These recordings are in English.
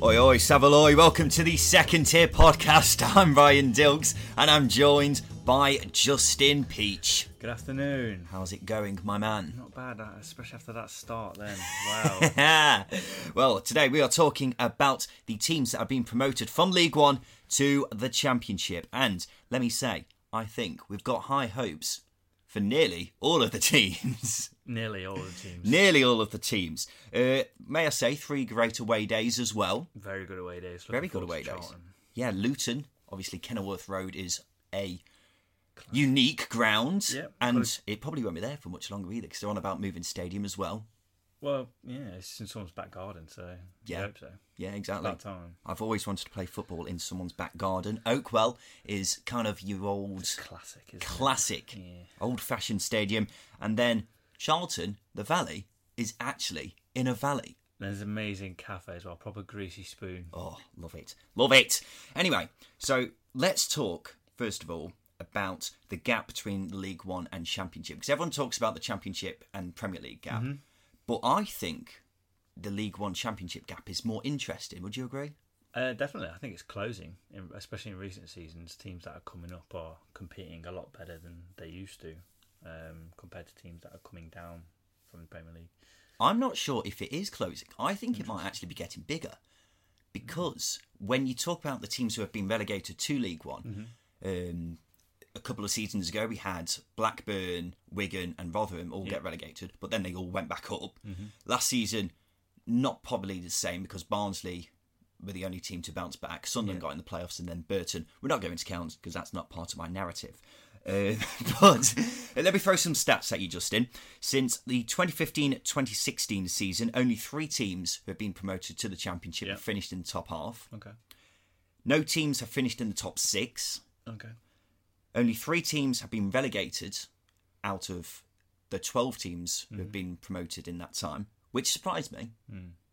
Oi, oi, Savaloy, welcome to the second tier podcast. I'm Ryan Dilks and I'm joined by Justin Peach. Good afternoon. How's it going, my man? Not bad, especially after that start then. Wow. well, today we are talking about the teams that have been promoted from League One to the Championship. And let me say, I think we've got high hopes for nearly all of the teams. Nearly all of the teams. nearly all of the teams. Uh, may I say, three great away days as well. Very good away days. Very good away days. Charlton. Yeah, Luton. Obviously, Kenilworth Road is a unique ground, and it probably won't be there for much longer either because they're on about moving stadium as well. Well, yeah, it's in someone's back garden, so Yeah. I hope so. Yeah, exactly. About time. I've always wanted to play football in someone's back garden. Oakwell is kind of your old Classic, isn't classic. Yeah. old-fashioned stadium, and then Charlton, the Valley, is actually in a valley. There's an amazing cafe as well, proper greasy spoon. Oh, love it. Love it. Anyway, so let's talk, first of all, about the gap between League One and Championship. Because everyone talks about the Championship and Premier League gap. Mm-hmm. But I think the League One Championship gap is more interesting. Would you agree? Uh, definitely, I think it's closing, in, especially in recent seasons. Teams that are coming up are competing a lot better than they used to, um, compared to teams that are coming down from the Premier League. I'm not sure if it is closing. I think it might actually be getting bigger. Because when you talk about the teams who have been relegated to League One, um, a couple of seasons ago we had Blackburn, Wigan, and Rotherham all get relegated, but then they all went back up. Last season, not probably the same because Barnsley were the only team to bounce back. Sunderland got in the playoffs, and then Burton. We're not going to count because that's not part of my narrative. Uh, but let me throw some stats at you, Justin. Since the 2015 2016 season, only three teams have been promoted to the Championship Yeah. have finished in the top half. Okay. No teams have finished in the top six. Okay. Only three teams have been relegated out of the 12 teams who have been promoted in that time, which surprised me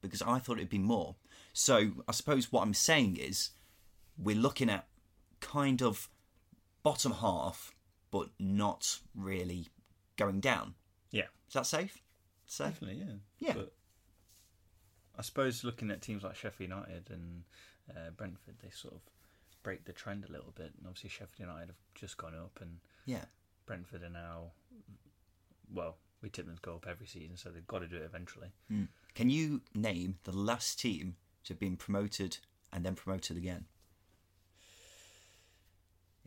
because I thought it'd be more. So I suppose what I'm saying is we're looking at kind of bottom half, but not really going down. Yeah. Is that safe? Safe? Definitely, yeah. Yeah. But I suppose looking at teams like Sheffield United and uh, Brentford, they sort of break the trend a little bit. And obviously, Sheffield United have just gone up, and Yeah. Brentford are now, well, we tip them to go up every season, so they've got to do it eventually. Hmm. Can you name the last team to have been promoted and then promoted again?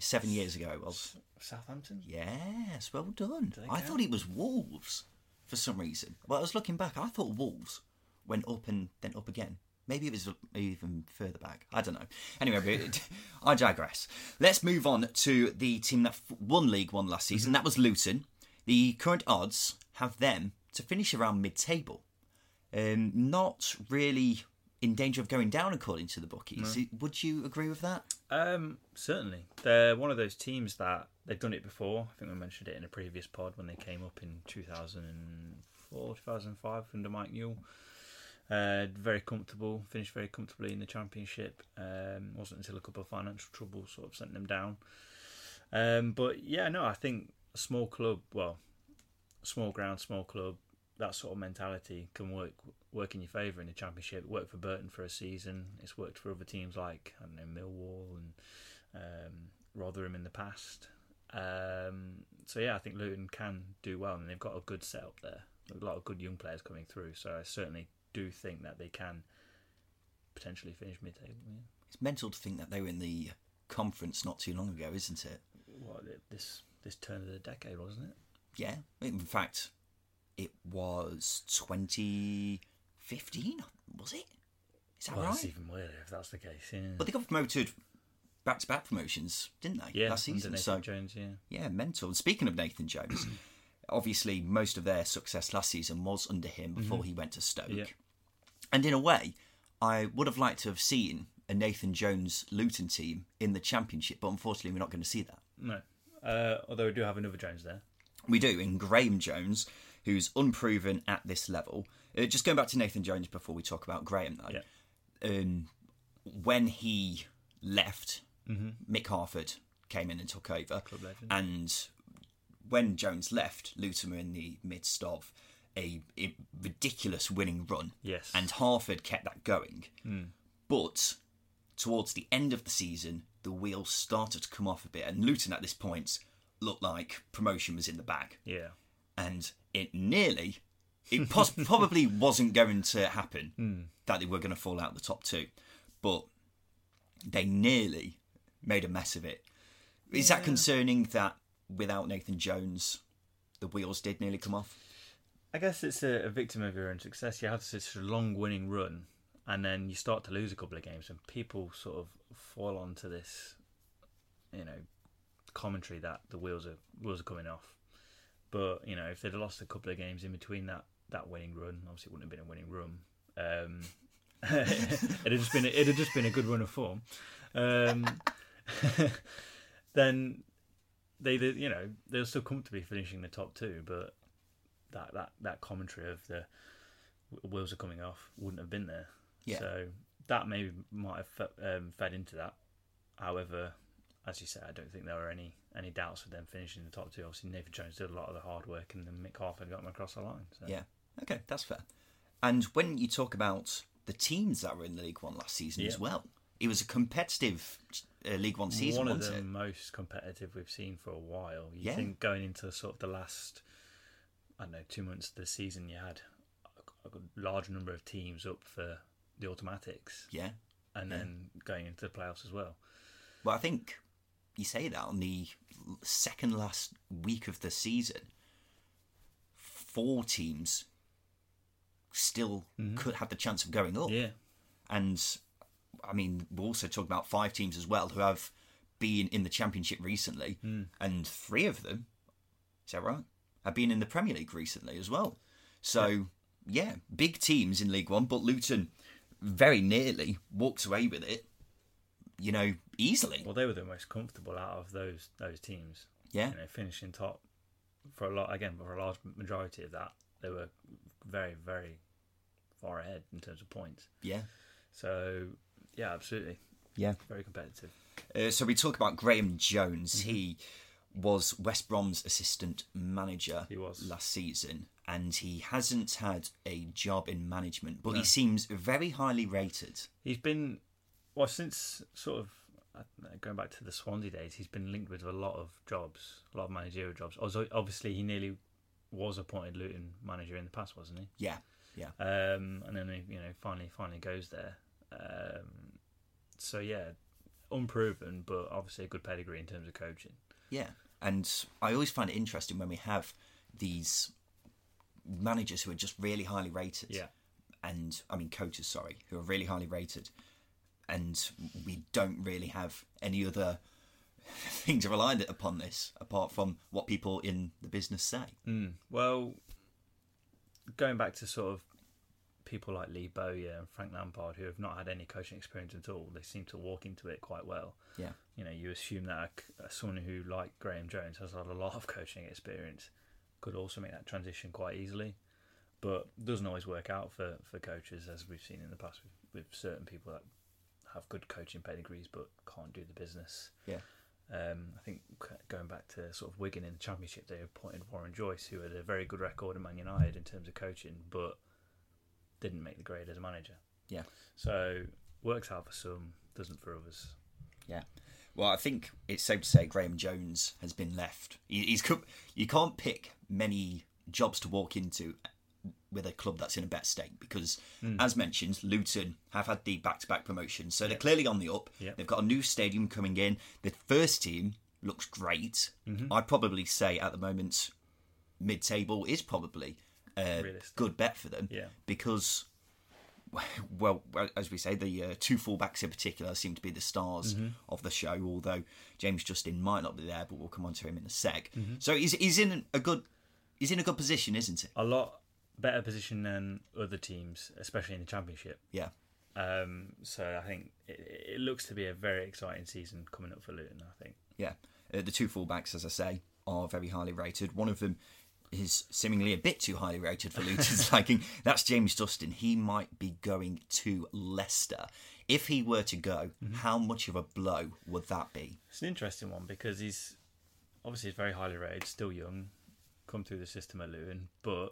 Seven years ago it was. Southampton? Yes, well done. I thought it was Wolves for some reason. Well, I was looking back. I thought Wolves went up and then up again. Maybe it was even further back. I don't know. Anyway, I digress. Let's move on to the team that won League One last season. That was Luton. The current odds have them to finish around mid-table. Um, not really in danger of going down, according to the bookies. Would you agree with that? Um, certainly. They're one of those teams that they've done it before. I think we mentioned it in a previous pod when they came up in 2004, 2005 under Mike Newell. Uh, very comfortable, finished very comfortably in the championship. Um, wasn't until a couple of financial troubles sort of sent them down. Um, but yeah, no, I think a small club, well, small ground, small club, that sort of mentality can work work in your favour in the championship. It worked for Burton for a season. It's worked for other teams like I don't know Millwall and um, Rotherham in the past. Um, so yeah, I think Luton can do well, and they've got a good setup there. A lot of good young players coming through. So I certainly do think that they can potentially finish mid-table. Yeah. It's mental to think that they were in the conference not too long ago, isn't it? What this this turn of the decade, wasn't it? Yeah, in fact, it was 2015, was it? Is that Well, right? that's even weirder if that's the case. Yeah. But they got promoted back to back promotions, didn't they? yeah, last season. So Jones. Yeah. yeah, mental. And speaking of Nathan Jones, obviously most of their success last season was under him before he went to Stoke. Mm-hmm. Yeah. And in a way, I would have liked to have seen a Nathan Jones Luton team in the Championship, but unfortunately, we're not going to see that. No. Uh, although we do have another Jones there. We do in Graeme Jones, who's unproven at this level. Uh, just going back to Nathan Jones before we talk about Graeme, though. Yeah. Um, when he left, Mick Harford came in and took over. Mm-hmm. Club legend. And when Jones left, Luton were in the midst of a, a ridiculous winning run. Yes. And Harford kept that going. Hmm. But towards the end of the season, the wheels started to come off a bit, and Luton at this point looked like promotion was in the bag. Yeah. And it nearly, it pos- probably wasn't going to happen hmm. that they were going to fall out the top two, but they nearly made a mess of it. Is that concerning that without Nathan Jones, the wheels did nearly come off? I guess it's a, a victim of your own success. You have such a long winning run, and then you start to lose a couple of games, and people sort of fall onto this, you know, commentary that the wheels are wheels are coming off. But you know, if they'd lost a couple of games in between that that winning run, obviously it wouldn't have been a winning run. Um, it'd just been a, it'd have just been a good run of form. Um, then they, they, you know, they'll still comfortably finishing the top two, but that that that commentary of the wheels are coming off wouldn't have been there. Yeah. So that maybe might have um, fed into that. However, as you said, I don't think there were any any doubts of them finishing the top two. Obviously, Nathan Jones did a lot of the hard work, and then Mick Harford got them across the line. So. Yeah. Okay, that's fair. And when you talk about the teams that were in the League One last season Yeah. as well, it was a competitive uh, League One season, one of the it? most competitive we've seen for a while. You Yeah. think going into sort of the last, I don't know, two months of the season, you had a, a large number of teams up for the automatics, Yeah. and then going into the playoffs as well. Well, I think you say that on the second last week of the season, four teams still could have the chance of going up. Mm-hmm. Yeah, And I mean, we're also talking about five teams as well who have been in the Championship recently, Hmm. and three of them, is that right? Have been in the Premier League recently as well. So, yeah, big teams in League One, but Luton very nearly walked away with it, you know, easily. well, they were the most comfortable out of those those teams. Yeah. you know, finishing top for a lot again for a large majority of that, they were very very far ahead in terms of points. Yeah. So yeah, absolutely, Yeah. very competitive. Uh, so we talk about Graeme Jones. He was West Brom's assistant manager He was. last season, and he hasn't had a job in management, but he seems very highly rated. He's been well since sort of uh, going back to the Swansea days. He's been linked with a lot of jobs, a lot of managerial jobs. Also, obviously, he nearly was appointed Luton manager in the past, wasn't he? Yeah, yeah, Um, and then he, you know finally finally goes there. Um, so yeah, unproven, but obviously a good pedigree in terms of coaching. yeah. And I always find it interesting when we have these managers who are just really highly rated. Yeah. And I mean coaches, sorry, who are really highly rated, and we don't really have any other things to rely upon this apart from what people in the business say. Mm. Well, going back to sort of people like Lee Bowyer and Frank Lampard, who have not had any coaching experience at all, they seem to walk into it quite well. Yeah. You know, you assume that a, a- someone who, like Graeme Jones, has had a lot of coaching experience, could also make that transition quite easily. But doesn't always work out for, for coaches, as we've seen in the past with, with certain people that have good coaching pedigrees but can't do the business. Yeah. Um, I think going back to sort of Wigan in the Championship, they appointed Warren Joyce, who had a very good record at Man United in terms of coaching, but didn't make the grade as a manager. Yeah. So works out for some, doesn't for others. Yeah. Well, I think it's safe to say Graeme Jones has been left. He's you can't pick many jobs to walk into with a club that's in a better state because, as mentioned, Luton have had the back-to-back promotions, so they're clearly on the up. Yeah. They've got a new stadium coming in. The first team looks great. Mm-hmm. I'd probably say at the moment mid-table is probably a good bet for them. Yeah. because well, well, as we say, the uh, two fullbacks in particular seem to be the stars Mm-hmm. of the show. Although James Justin might not be there, but we'll come on to him in a sec. Mm-hmm. So he's he's in a good he's in a good position, isn't he? A lot better position than other teams, especially in the championship. Yeah. Um, so I think it, it looks to be a very exciting season coming up for Luton. I think. Yeah, uh, the two fullbacks, as I say, are very highly rated. One of them is seemingly a bit too highly rated for Luton's liking. That's James Justin. He might be going to Leicester. If he were to go, mm-hmm. how much of a blow would that be? It's an interesting one because he's obviously he's very highly rated, still young, come through the system at Luton, but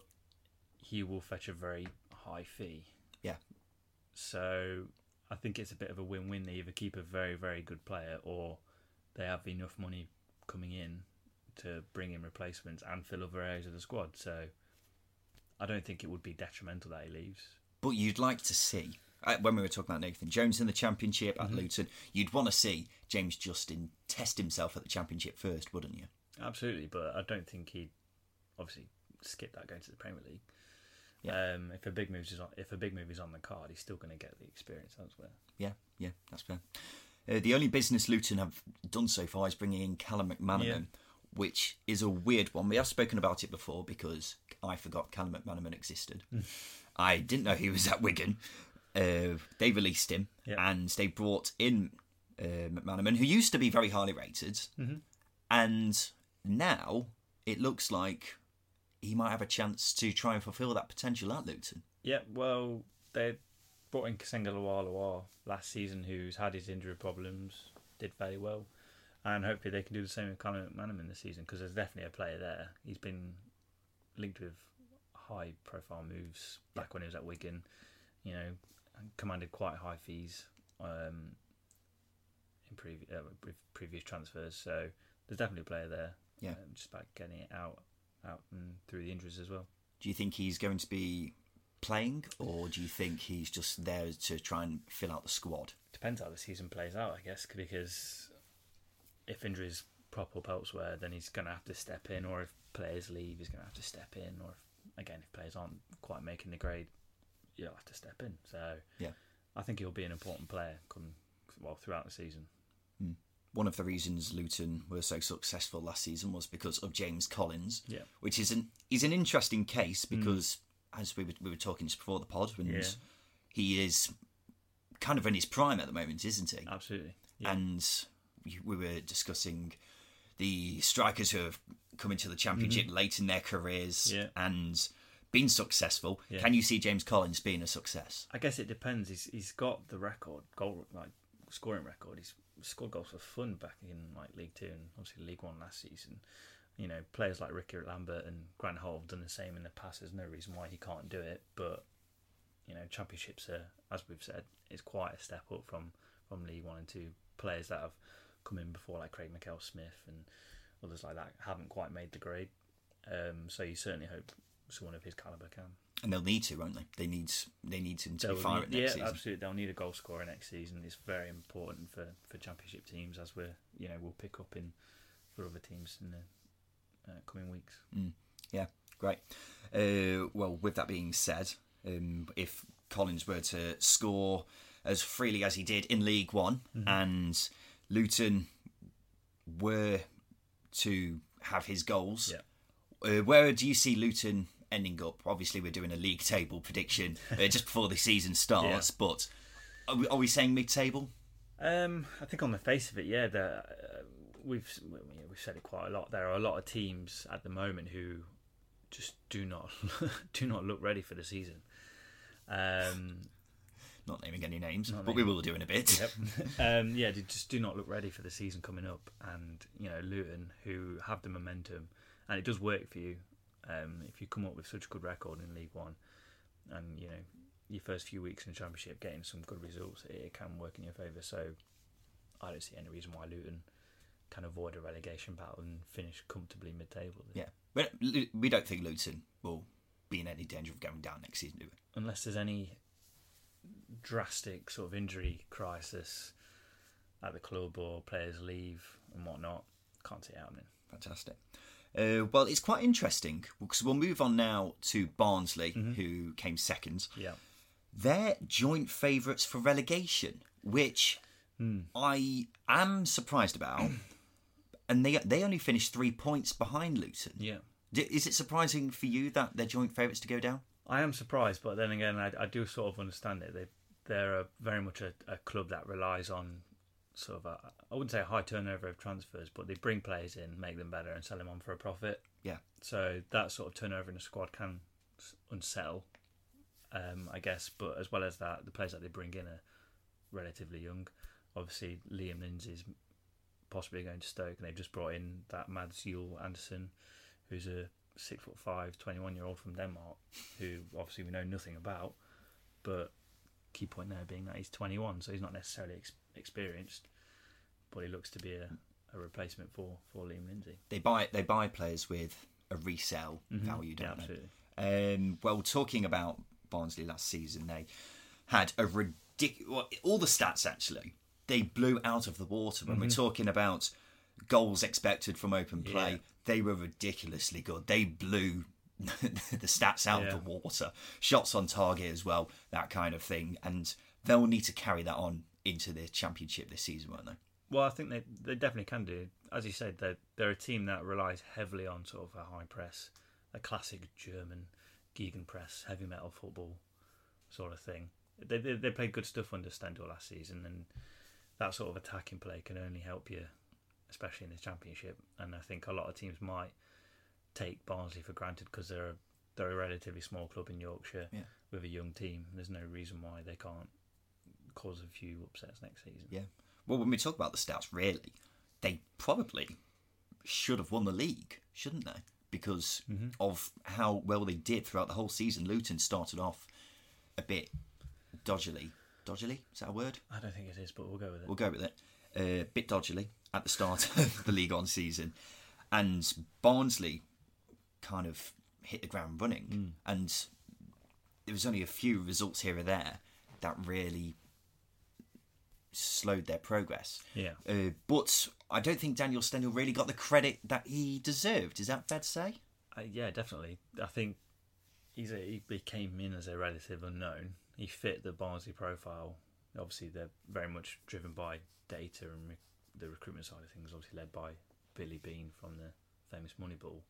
he will fetch a very high fee. Yeah, So I think it's a bit of a win-win. They either keep a very, very good player, or they have enough money coming in to bring in replacements and fill other areas of the squad. So I don't think it would be detrimental that he leaves. but you'd like to see. uh, When we were talking about Nathan Jones in the Championship Mm-hmm. at Luton, you'd want to see James Justin test himself at the Championship first, wouldn't you? Absolutely, but I don't think he'd obviously skip that going to the Premier League. Yeah. Um, if a big move is on, if a big move is on the card, he's still going to get the experience elsewhere. Yeah, yeah, that's fair. Uh, the only business Luton have done so far is bringing in Callum McManaman, Yeah. Which is a weird one. We have spoken about it before because I forgot Callum McManaman existed. I didn't know he was at Wigan. Uh, they released him Yeah. and they brought in uh, McManaman, who used to be very highly rated, and now it looks like he might have a chance to try and fulfil that potential at Luton. Yeah, well, they brought in Kazenga LuaLua last season, who's had his injury problems, did very well, and hopefully they can do the same with Callum McManaman this season because there's definitely a player there. He's been linked with high-profile moves back when he was at Wigan, you know, commanded quite high fees um, in previ- uh, with previous transfers. So there's definitely a player there. Yeah. um, just about getting it out, out and through the injuries as well. Do you think he's going to be playing, or do you think he's just there to try and fill out the squad? depends how the season plays out, I guess, because if injuries prop up elsewhere, then he's going to have to step in, or if players leave, he's going to have to step in, or if, again, if players aren't quite making the grade, you'll have to step in. So Yeah. I think he'll be an important player come well throughout the season. Hmm. One of the reasons Luton were so successful last season was because of James Collins, Yeah. which is an is an interesting case hmm. because as we were, we were talking just before the pod, and Yeah. he is kind of in his prime at the moment, isn't he? Absolutely. Yeah. and we we were discussing the strikers who have come into the championship late in their careers Mm-hmm. Yeah. and been successful. Yeah. Can you see James Collins being a success? I guess it depends. He's he's got the record goal like scoring record. He's scored goals for fun back in like League Two and obviously League One last season. You know, players like Ricky Lambert and Grant Holt have done the same in the past. There's no reason why he can't do it. But you know, championships are, as we've said, is quite a step up from from League One and Two. Players that have come in before, like Craig Mackail-Smith and others like that, haven't quite made the grade. Um, so you certainly hope someone of his caliber can. And they'll need to, won't they? They need they need him to be They'll firing need- next yeah, season. absolutely. They'll need a goal scorer next season. It's very important for, for championship teams, as we're you know we'll pick up in for other teams in the uh, coming weeks. Yeah, great. Uh, well, with that being said, um, if Collins were to score as freely as he did in League One, Mm-hmm. and Luton were to have his goals, Yeah. uh, where do you see Luton ending up? Obviously, we're doing a league table prediction uh, just before the season starts, but are we, are we saying mid-table? Um, I think on the face of it, yeah, the, uh, we've we've said it quite a lot. There are a lot of teams at the moment who just do not do not look ready for the season. Um, Not naming any names, Not but we will do in a bit. Yep. um, yeah, just do not look ready for the season coming up. And you know, Luton, who have the momentum, and it does work for you um, if you come up with such a good record in League One, and you know your first few weeks in the Championship getting some good results, it can work in your favour. So I don't see any reason why Luton can avoid a relegation battle and finish comfortably mid-table. Yeah, we don't think Luton will be in any danger of going down next season, do we? unless there's any drastic sort of injury crisis at the club or players leave and whatnot, can't see it happening. Fantastic. Uh, well, it's quite interesting because we'll move on now to Barnsley, who came second. Yeah. They're joint favourites for relegation, which I am surprised about. and they they only finished three points behind Luton. Yeah. D- Is it surprising for you that they're joint favourites to go down? I am surprised, but then again, I, I do sort of understand it. They they're a, very much a, a club that relies on sort of a, I wouldn't say a high turnover of transfers, but they bring players in, make them better, and sell them on for a profit. Yeah. So that sort of turnover in a squad can unsettle, um, I guess. But as well as that, the players that they bring in are relatively young. Obviously, Liam Lindsay's possibly going to Stoke, and they've just brought in that Mads Juel Andersen, who's a six foot five, 21 year old from Denmark, who obviously we know nothing about. But key point there being that he's 21, so he's not necessarily ex- experienced, but he looks to be a, a replacement for, for Liam Lindsay. They buy they buy players with a resale value, Yeah, don't they? absolutely. Um, well, talking about Barnsley last season, they had a ridiculous. Well, all the stats actually they blew out of the water. When we're talking about goals expected from open play, Yeah. they were ridiculously good. They blew the stats out Yeah. of the water. Shots on target as well, that kind of thing, and they'll need to carry that on into the championship this season, won't they? Well, I think they they definitely can do. As you said, they're they're a team that relies heavily on sort of a high press, a classic German gegenpress, press, heavy metal football sort of thing. They they, they played good stuff under Stendel last season, and that sort of attacking play can only help you, especially in the championship. And I think a lot of teams might take Barnsley for granted because they're a, they're a relatively small club in Yorkshire Yeah. with a young team. There's no reason why they can't cause a few upsets next season. Yeah. Well, when we talk about the stats, really, they probably should have won the league, shouldn't they? Because mm-hmm. of how well they did throughout the whole season. Luton started off a bit dodgily. Dodgily? Is that a word? I don't think it is, but we'll go with it. We'll go with it. A bit dodgily at the start of the league on season. And Barnsley kind of hit the ground running. And there was only a few results here or there that really slowed their progress. Yeah. Uh, but I don't think Daniel Stendel really got the credit that he deserved. Is that fair to say? Uh, yeah, definitely. I think he's a, he he came in as a relative unknown. He fit the Barnsley profile. Obviously, they're very much driven by data and re- the recruitment side of things. Obviously, led by Billy Beane from the famous Moneyball.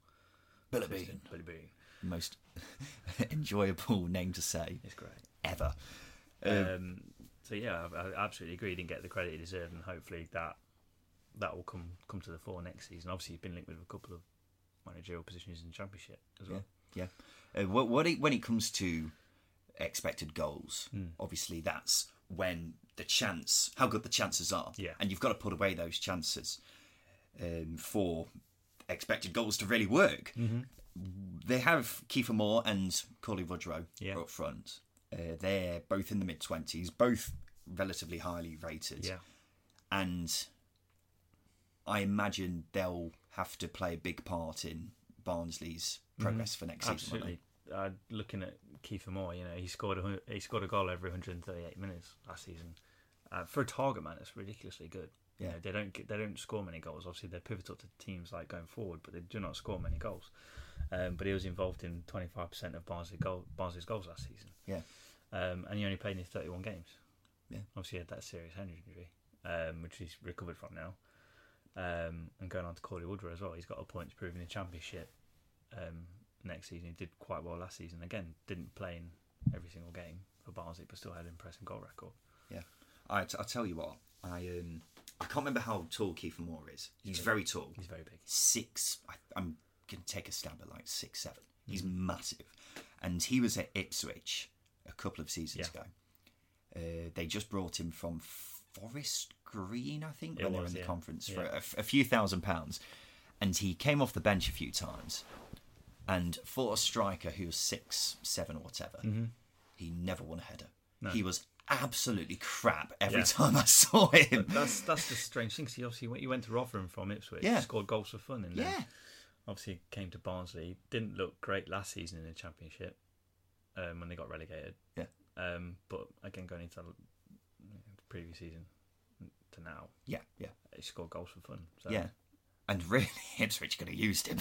Billy system. Billy Beane. Most enjoyable name to say It's great. ever. Um, so yeah, I, I absolutely agree. He didn't get the credit he deserved, and hopefully that that will come come to the fore next season. Obviously, he's been linked with a couple of managerial positions in the championship as well. Yeah, yeah. Uh, what, what it, when it comes to expected goals, obviously that's when the chance, how good the chances are, Yeah. and you've got to put away those chances um, for expected goals to really work. They have Kieffer Moore and Cauley Woodrow Yeah. up front. Uh, they're both in the mid twenties, both relatively highly rated, Yeah, and I imagine they'll have to play a big part in Barnsley's progress for next season. absolutely. Uh, looking at Kieffer Moore, you know, he scored a, he scored a goal every 138 minutes last season. Uh, for a target man, it's ridiculously good. You Yeah. know, they don't get, they don't score many goals. Obviously, they're pivotal to teams like going forward, but they do not score many goals. Um, but he was involved in 25% of Barnsley goal, Barnsley's goals last season, Yeah, um, and he only played in 31 games. Yeah. obviously he had that serious hand injury, um, which he's recovered from now. Um, and going on to Cauley Woodrow as well, he's got a point to prove in the championship um, next season. He did quite well last season. Again, didn't play in every single game for Barnsley, but still had an impressive goal record. yeah. I t- I'll tell you what. I um I can't remember how tall Kieffer Moore is. He's very tall. He's very big. Six. I, I'm gonna take a stab at like six seven. He's massive, and he was at Ipswich a couple of seasons Yeah. ago. Uh, they just brought him from Forest Green, I think, It when they were in the yeah. conference for Yeah. a, a few thousand pounds, and he came off the bench a few times. And for a striker who was six, seven, or whatever, he never won a header. He was absolutely crap every Yeah. time I saw him. That's that's the strange thing. 'cause he obviously went, he went to Rotherham from Ipswich, Yeah. scored goals for fun, and then Yeah. obviously came to Barnsley. Didn't look great last season in the championship um, when they got relegated. Yeah. Um, but again, going into the previous season to now, Yeah, yeah, he scored goals for fun. So yeah. And really, Ipswich could have used him.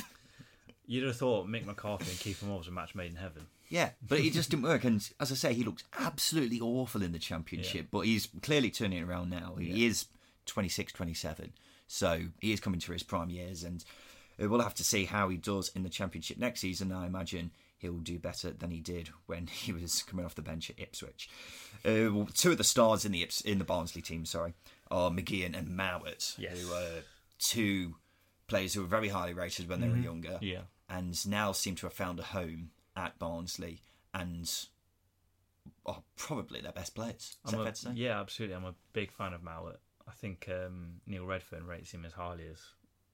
You'd have thought Mick McCarthy and Keith Moore was a match made in heaven. Yeah, but it just didn't work. And as I say, he looks absolutely awful in the championship, Yeah. but he's clearly turning it around now. He is 26, 27, so he is coming to his prime years, and uh, we'll have to see how he does in the championship next season. I imagine he'll do better than he did when he was coming off the bench at Ipswich. Uh, well, two of the stars in the Ips- in the Barnsley team, sorry, are McGeehan and Mowatt, Yes. who are two players who were very highly rated when they were younger Mm-hmm. Yeah. and now seem to have found a home at Barnsley and are probably their best players. Is I'm a- fair to say? Yeah, absolutely. I'm a big fan of Mowatt. I think um, Neil Redfearn rates him as highly as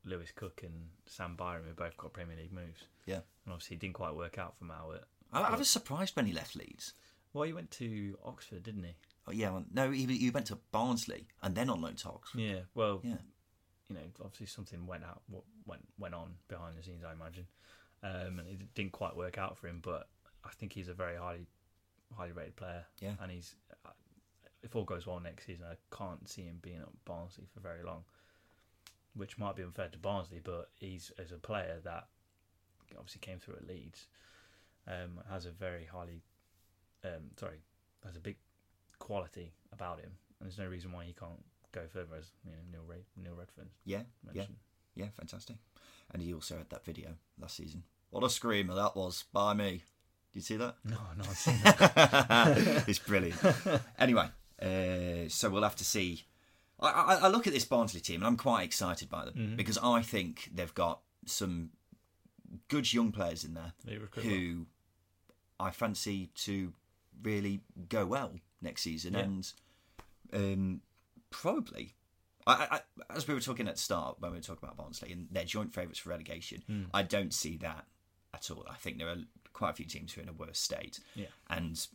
Lewis Cook and Sam Byram, who both got Premier League moves. Yeah. And obviously, it didn't quite work out for Mowatt. I, I was surprised when he left Leeds. Well, he went to Oxford, didn't he? Oh, yeah, well, no, he, he went to Barnsley and then on loan to Oxford. Yeah. Well, Yeah. you know, obviously something went out, what went went on behind the scenes, I imagine, um, and it didn't quite work out for him. But I think he's a very highly highly rated player. Yeah. And he's, uh, if all goes well next season, I can't see him being at Barnsley for very long, which might be unfair to Barnsley, but he's as a player that obviously came through at Leeds, um, has a very highly, um, sorry, has a big quality about him, and there's no reason why he can't go further as you know Neil Red, Neil Redfearn Yeah, yeah, mentioned. yeah, fantastic. And he also had that video last season. What a screamer that was by me. Did you see that? No, no, I've seen that. it's brilliant. anyway, uh, so we'll have to see. I, I, I look at this Barnsley team and I'm quite excited by them because I think they've got some good young players in there who I fancy to really go well next season Yeah. and um, probably. I, I, as we were talking at the start when we were talking about Barnsley and their joint favourites for relegation, Hmm. I don't see that at all. I think there are quite a few teams who are in a worse state, Yeah. and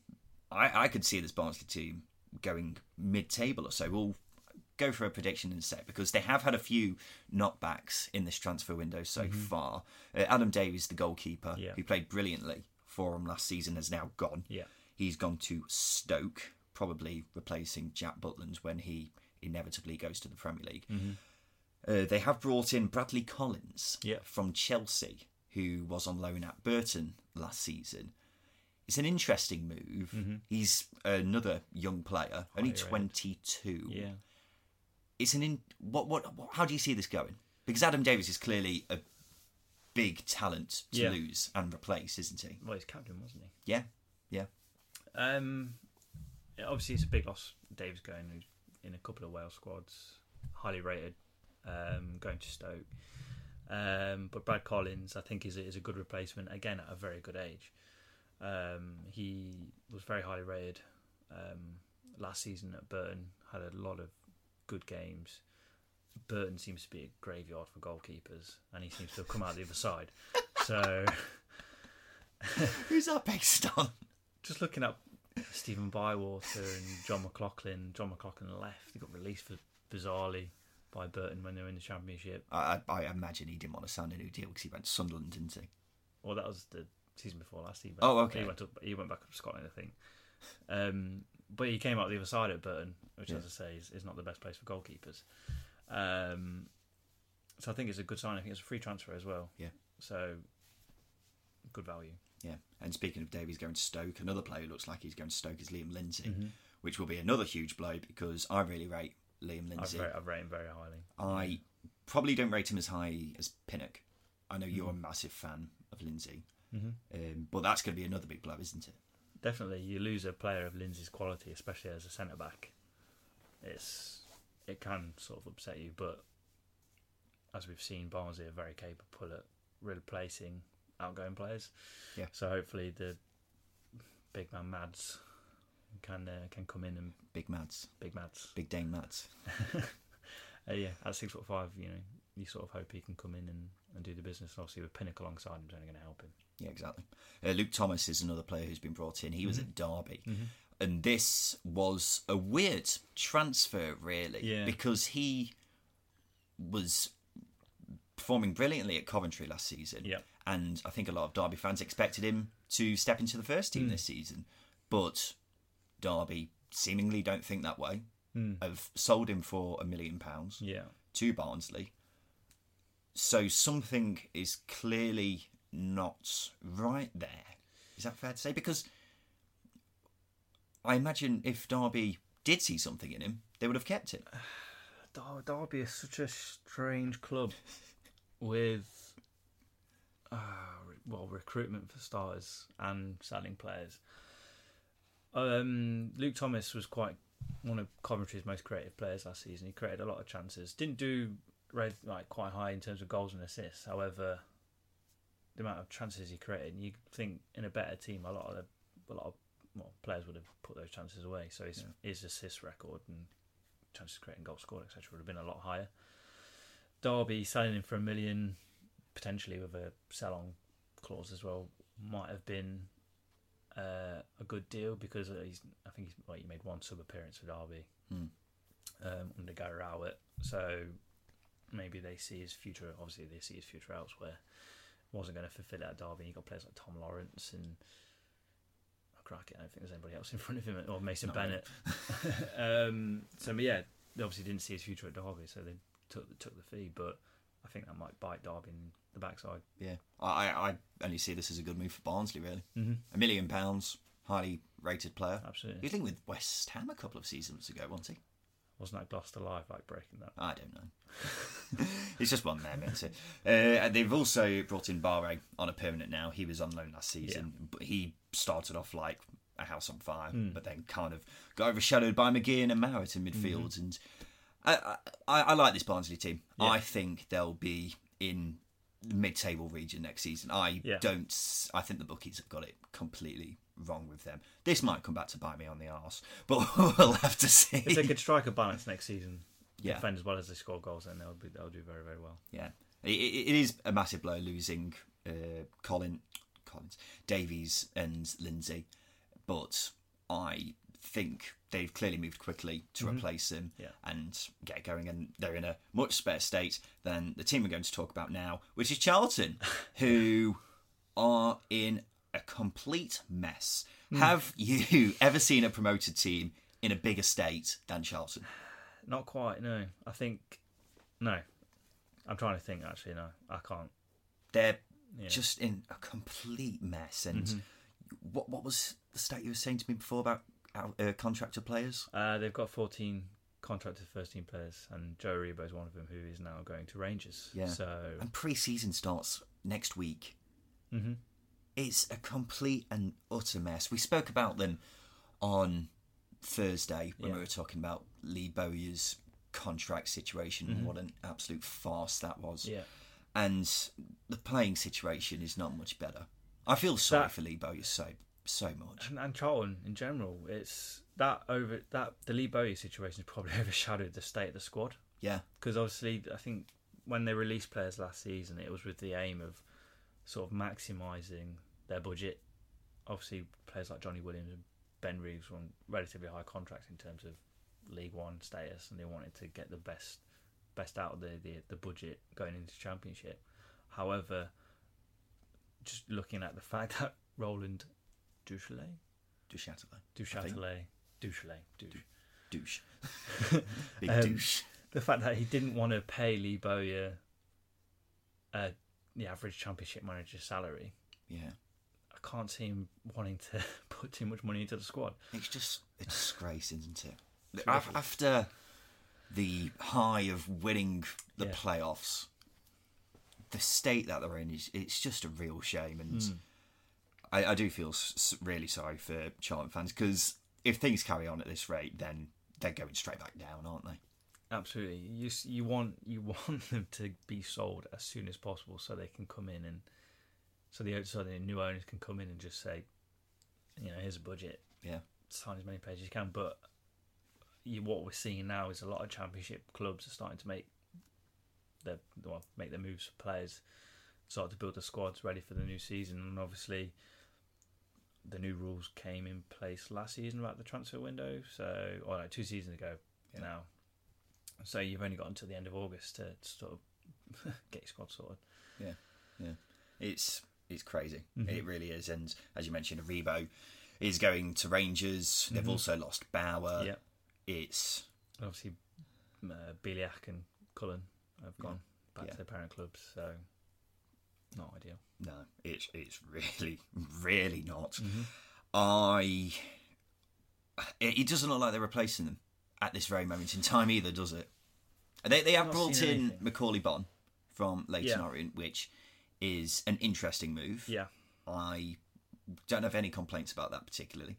I, I could see this Barnsley team going mid-table or so. We'll go for a prediction in a sec because they have had a few knockbacks in this transfer window so far. Uh, Adam Davies, the goalkeeper, Mm-hmm. Yeah. who played brilliantly for them last season, has now gone. Yeah. He's gone to Stoke, probably replacing Jack Butland when he inevitably goes to the Premier League. Uh, they have brought in Bradley Collins Mm-hmm. Yeah. from Chelsea, who was on loan at Burton last season. It's an interesting move. He's another young player, only Mm-hmm. Highly 22. Yeah. It's an in what, what what how do you see this going? Because Adam Davies is clearly a big talent to Yeah. lose and replace, isn't he? Well, he's captain, wasn't he? Yeah. Yeah. Um, obviously, it's a big loss. Davies going who's in a couple of Wales squads, highly rated, um, going to Stoke. Um, but Brad Collins, I think, is a, is a good replacement again at a very good age. Um, he was very highly rated um, last season at Burton. Had a lot of good games. Burton seems to be a graveyard for goalkeepers, and he seems to have come out the other side. So. Who's that based on? just looking up Stephen Bywater and Jon McLaughlin. Jon McLaughlin left. He got released for bizarrely by Burton when they were in the Championship. I, I, imagine he didn't want to sign a new deal because he went to Sunderland, didn't he? Well, that was the season before last. He went, Oh, okay. He went up. He went back up to Scotland, I think. Um, but he came out the other side at Burton, which, Yeah. as I say, is, is not the best place for goalkeepers. Um, so I think it's a good sign. I think it's a free transfer as well. Yeah. So good value. Yeah. And speaking of Davies going to Stoke, another player who looks like he's going to Stoke is Liam Lindsay, Mm-hmm. which will be another huge blow because I really rate Liam Lindsay. rate, I've rated him very highly. I probably don't rate him as high as Pinnock. I know Mm-hmm. you're a massive fan of Lindsay, um, but that's going to be another big blow, isn't it? definitely you lose a player of Lindsay's quality, especially as a centre back. It's it can sort of upset you, but as we've seen, Barnsley are very capable at replacing outgoing players. Yeah. So hopefully the big man Mads can uh, can come in and Big Mads, big Mads. Big Dane Mads. Uh, yeah, at six foot five, you know, you sort of hope he can come in and, and do the business. Obviously, with Pinnock alongside him, is only going to help him. Yeah, exactly. Uh, Luke Thomas is another player who's been brought in. He was Mm-hmm. at Derby. And this was a weird transfer, really, Yeah. because he was performing brilliantly at Coventry last season. Yeah. And I think a lot of Derby fans expected him to step into the first team hmm. this season. But Derby seemingly don't think that way. Hmm. Have sold him for a million pounds Yeah. to Barnsley. So something is clearly not right there. Is that fair to say? Because I imagine if Derby did see something in him, they would have kept him. Derby is such a strange club with uh, well recruitment for starters and selling players. Um, Luke Thomas was quite one of Coventry's most creative players last season. He created a lot of chances. Didn't do red, like quite high in terms of goals and assists. However, the amount of chances he created, you think in a better team, a lot of the, a lot of well, players would have put those chances away. So his his assist record and chances creating goals scored, etc., would have been a lot higher. Derby selling him for a million, potentially with a sell-on clause as well, might have been uh, a good deal because he's. I think he's he made one sub appearance for Derby Hmm. um, under Gary Rowett, so maybe they see his future. Obviously, they see his future elsewhere. Wasn't going to fulfil it at Derby. You got players like Tom Lawrence and. crack it. I don't think there's anybody else in front of him, or Mason Bennett. um, so but yeah, they obviously didn't see his future at Derby, so they took took the fee. But I think that might bite Derby in the backside. Yeah, I, I only see this as a good move for Barnsley. Really, Mm-hmm. a million pounds, highly rated player. Absolutely. He's linked with West Ham a couple of seasons ago, wasn't he? Wasn't that Gloucester Live like breaking that? I don't know. He's just one isn't it? Uh, they've also brought in Bähre on a permanent now. He was on loan last season, but he started off like a house on fire, but then kind of got overshadowed by McGeehan and Mowatt in midfield. And I, I, I like this Barnsley team. I think they'll be in the mid-table region next season. I Yeah. don't. I think the bookies have got it completely wrong with them. This might come back to bite me on the arse, but we'll have to see. If they could strike a balance next season, Yeah. defend as well as they score goals, then they'll be they'll do very very well. Yeah, it, it it is a massive blow losing uh, Colin, Collins, Davies, and Lindsay, but I think they've clearly moved quickly to replace him Yeah. and get going, and they're in a much better state than the team we're going to talk about now, which is Charlton, who are in a complete mess. Have you ever seen a promoted team in a bigger state than Charlton? Not quite. No, I think no. I'm trying to think. Actually, no, I can't. they're Yeah. just in a complete mess. And Mm-hmm. what what was the stat you were saying to me before about uh, contractor players? Uh, they've got 14 contracted first team players, and Joe Aribo is one of them, who is now going to Rangers. Yeah. So And pre-season starts next week. hmm It's a complete and utter mess. We spoke about them on Thursday when we were talking about Lee Bowyer's contract situation and what an absolute farce that was. Mm-hmm. yeah, And the playing situation is not much better. I feel sorry That- for Lee Bowyer so so much. and, and Charlton in general, it's that over that the Lee Bowyer situation has probably overshadowed the state of the squad. Yeah. because obviously I think when they released players last season, it was with the aim of sort of maximising their budget. Obviously, players like Johnny Williams and Ben Reeves were on relatively high contracts in terms of League One status, and they wanted to get the best best out of the the, the budget going into Championship. However, just looking at the fact that Roland Duchatelet, Du Châtelet. Duchatelet, Duchatelet, Duch. douche. Big Um, douche. the fact that he didn't want to pay Lee Bowyer uh, the average championship manager salary, Yeah. I can't see him wanting to put too much money into the squad. It's just a disgrace, isn't it? Af- After the high of winning the Yeah. playoffs, the state that they're in is it's just a real shame, and Hmm. I, I do feel s- really sorry for Charlton fans because if things carry on at this rate, then they're going straight back down, aren't they? Absolutely, you you want you want them to be sold as soon as possible so they can come in and so the so the new owners can come in and just say, you know, here's a budget, Yeah, sign as many players as you can. But you, what we're seeing now is a lot of championship clubs are starting to make their well, make their moves for players, start to build the squads ready for the new season. And obviously, the new rules came in place last season about the transfer window. So, or like two seasons ago Yeah. now. So you've only got until the end of August to sort of get your squad sorted. yeah, yeah. It's it's crazy. Mm-hmm. It really is. And as you mentioned, Aribo is going to Rangers. They've also lost Bauer. Mm-hmm. yeah, It's obviously, uh, Bielik and Cullen have gone back Yeah. to their parent clubs. So Not ideal. No, it's it's really really not. Mm-hmm. I. It, it doesn't look like they're replacing them at this very moment in time either, does it? They they have brought in anything. Macauley Bonne from Leyton Yeah. Orient, which is an interesting move. Yeah. I don't have any complaints about that particularly,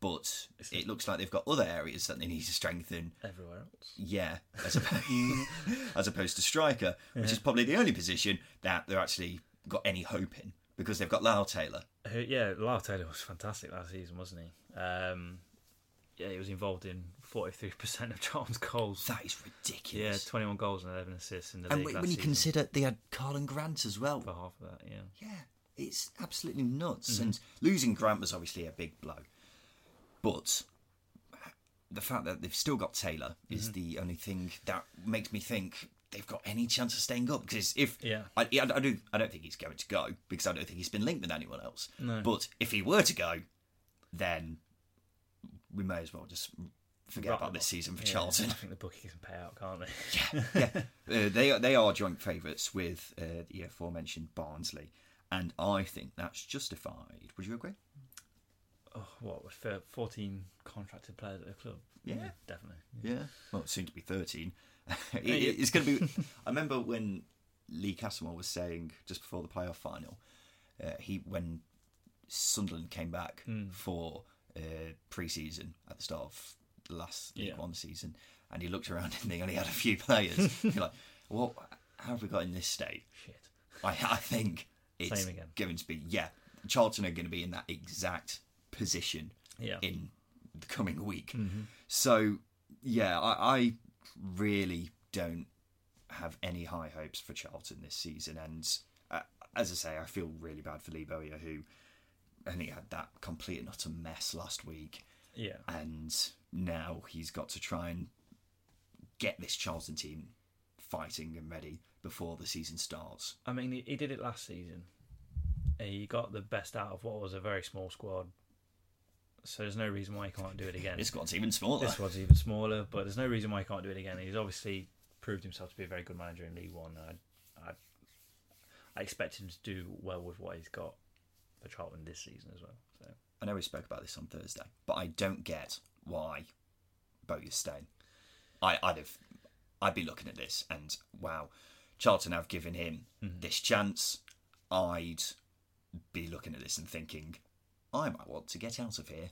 but it looks like they've got other areas that they need to strengthen. Everywhere else. Yeah, as opposed, as opposed to striker, which is probably the only position that they're actually got any hope in because they've got Lyle Taylor. Who- Yeah, Lyle Taylor was fantastic last season, wasn't he? Um, yeah, he was involved in 43% of Charlton's goals. That is ridiculous. Yeah, 21 goals and 11 assists in the and league when last when you season consider they had Karlan Grant as well, for half of that, yeah. yeah, it's absolutely nuts. Mm-hmm. And losing Grant was obviously a big blow, but the fact that they've still got Taylor Mm-hmm. is the only thing that makes me think they've got any chance of staying up. Because if Yeah. I, yeah, I do, I don't think he's going to go because I don't think he's been linked with anyone else. No. But if he were to go, then we may as well just forget Right. about this season for Yeah, Charlton. I think the bookies can pay out, can't they? yeah, uh, they are, they are joint favourites with uh, the aforementioned Barnsley, and I think that's justified. Would you agree? Oh, what, with 14 contracted players at the club? Yeah. definitely. Yeah. Well, soon to be thirteen. It- it- it's going to be. I remember when Lee Cattermole was saying just before the playoff final, uh, he when Sunderland came back for uh, pre-season at the start of the last League Yeah. One season, and he looked around and they only had a few players. You're like, what? How have we got in this state? Shit. I, I think it's going to be yeah. Charlton are going to be in that exact position Yeah. in the coming week. So yeah, I, I really don't have any high hopes for Charlton this season. And uh, as I say, I feel really bad for Lee Bowyer, who only had that complete and utter mess last week, Yeah. and now he's got to try and get this Charlton team fighting and ready before the season starts. I mean, he, he did it last season. He got the best out of what was a very small squad. So there's no reason why he can't do it again. This squad's even smaller. This squad's even smaller, but there's no reason why he can't do it again. He's obviously proved himself to be a very good manager in League One. I, I, I expect him to do well with what he's got for Charlton this season as well. So I know we spoke about this on Thursday, but I don't get why Bowyer's staying. I, I'd have, I'd be looking at this and wow, Charlton have given him mm-hmm. this chance. I'd be looking at this and thinking, I might want to get out of here.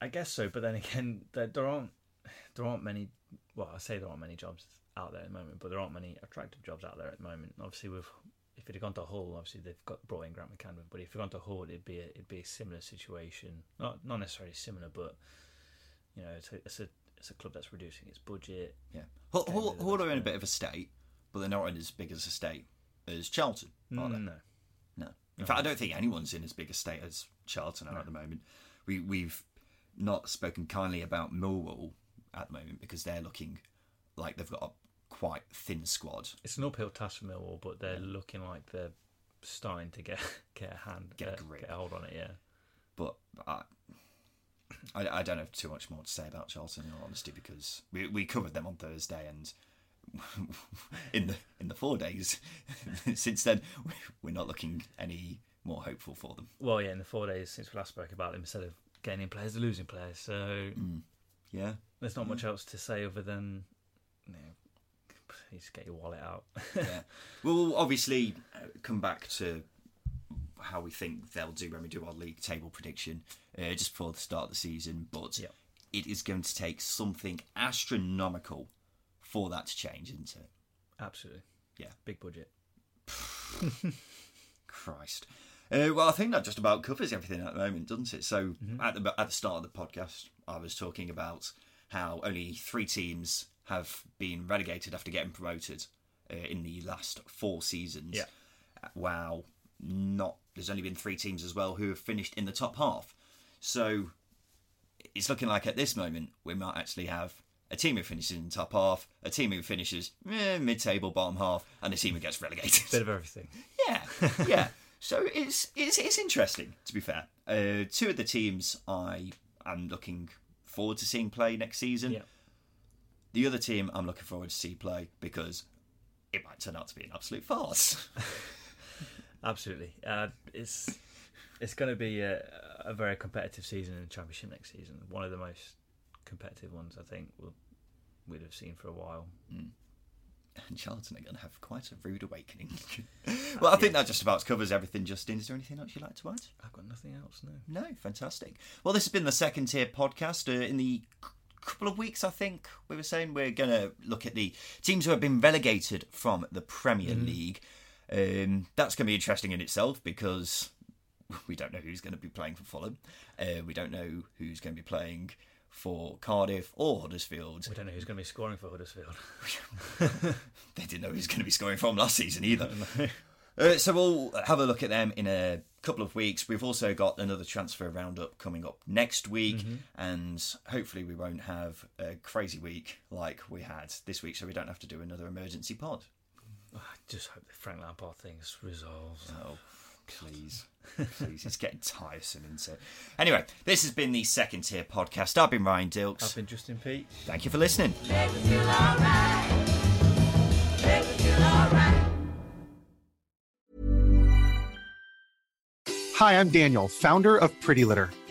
I guess so, but then again, there, there aren't there aren't many. Well, I say there aren't many jobs out there at the moment, but there aren't many attractive jobs out there at the moment. Obviously, with if it had gone to Hull, obviously they've got brought in Grant McCann, but if it had gone to Hull, it'd be a, it'd be a similar situation. Not not necessarily similar, but you know, it's a it's a, it's a club that's reducing its budget. Yeah, Hull, Hull, Hull are in a bit of a state, but they're not in as big as a state as Charlton. Are they? Mm, No, No. In fact, I don't think anyone's in as big a state as Charlton are at the moment. We we've not spoken kindly about Millwall at the moment because they're looking like they've got a quite thin squad. it's an uphill task for Millwall, but they're looking like they're starting to get get a hand, Get a uh, grip. get a hold on it. Yeah. But I, I, I don't have too much more to say about Charlton in all honesty because we we covered them on Thursday and. in the in the four days since then, we're not looking any more hopeful for them. Well, yeah, in the four days since we last spoke about them, instead of gaining players, they're losing players. So Yeah, there's not much else to say other than you know, please get your wallet out. yeah. We'll obviously uh, come back to how we think they'll do when we do our league table prediction uh, just before the start of the season. But Yep. it is going to take something astronomical for that to change, isn't it? Absolutely. Yeah. Big budget. Christ. Uh, well, I think that just about covers everything at the moment, doesn't it? So at the at the start of the podcast, I was talking about how only three teams have been relegated after getting promoted uh, in the last four seasons. Yeah. Uh, Wow, not there's only been three teams as well who have finished in the top half. So it's looking like at this moment we might actually have a team who finishes in the top half, a team who finishes eh, mid-table, bottom half, and a team who gets relegated. Bit of everything. Yeah, yeah. So it's it's it's interesting to be fair. Uh, two of the teams I am looking forward to seeing play next season. Yeah. The other team I'm looking forward to see play because it might turn out to be an absolute farce. Absolutely. Uh, it's it's going to be a, a, very competitive season in the championship next season. One of the most competitive ones I think we'll, we'd have seen for a while. Mm. And Charlton are going to have quite a rude awakening. well, I think that just about covers everything, Justin. Is there anything else you'd like to add? I've got nothing else, no. No, fantastic. Well, this has been the second tier podcast. Uh, in the couple of weeks, I think we were saying we're going to look at the teams who have been relegated from the Premier mm. League. Um, that's going to be interesting in itself because we don't know who's going to be playing for Fulham. Uh, we don't know who's going to be playing for Cardiff or Huddersfield. We don't know who's going to be scoring for Huddersfield. they didn't know who's going to be scoring from last season either. Uh, so we'll have a look at them in a couple of weeks. We've also got another transfer roundup coming up next week, mm-hmm. and hopefully we won't have a crazy week like we had this week, so we don't have to do another emergency pod. I just hope the Frank Lampard thing's resolved. Oh, please. Please, it's getting tiresome, isn't it? Anyway, this has been the second tier podcast. I've been Ryan Dilks. I've been Justin Pete. Thank you for listening. Hi, I'm Daniel, founder of Pretty Litter.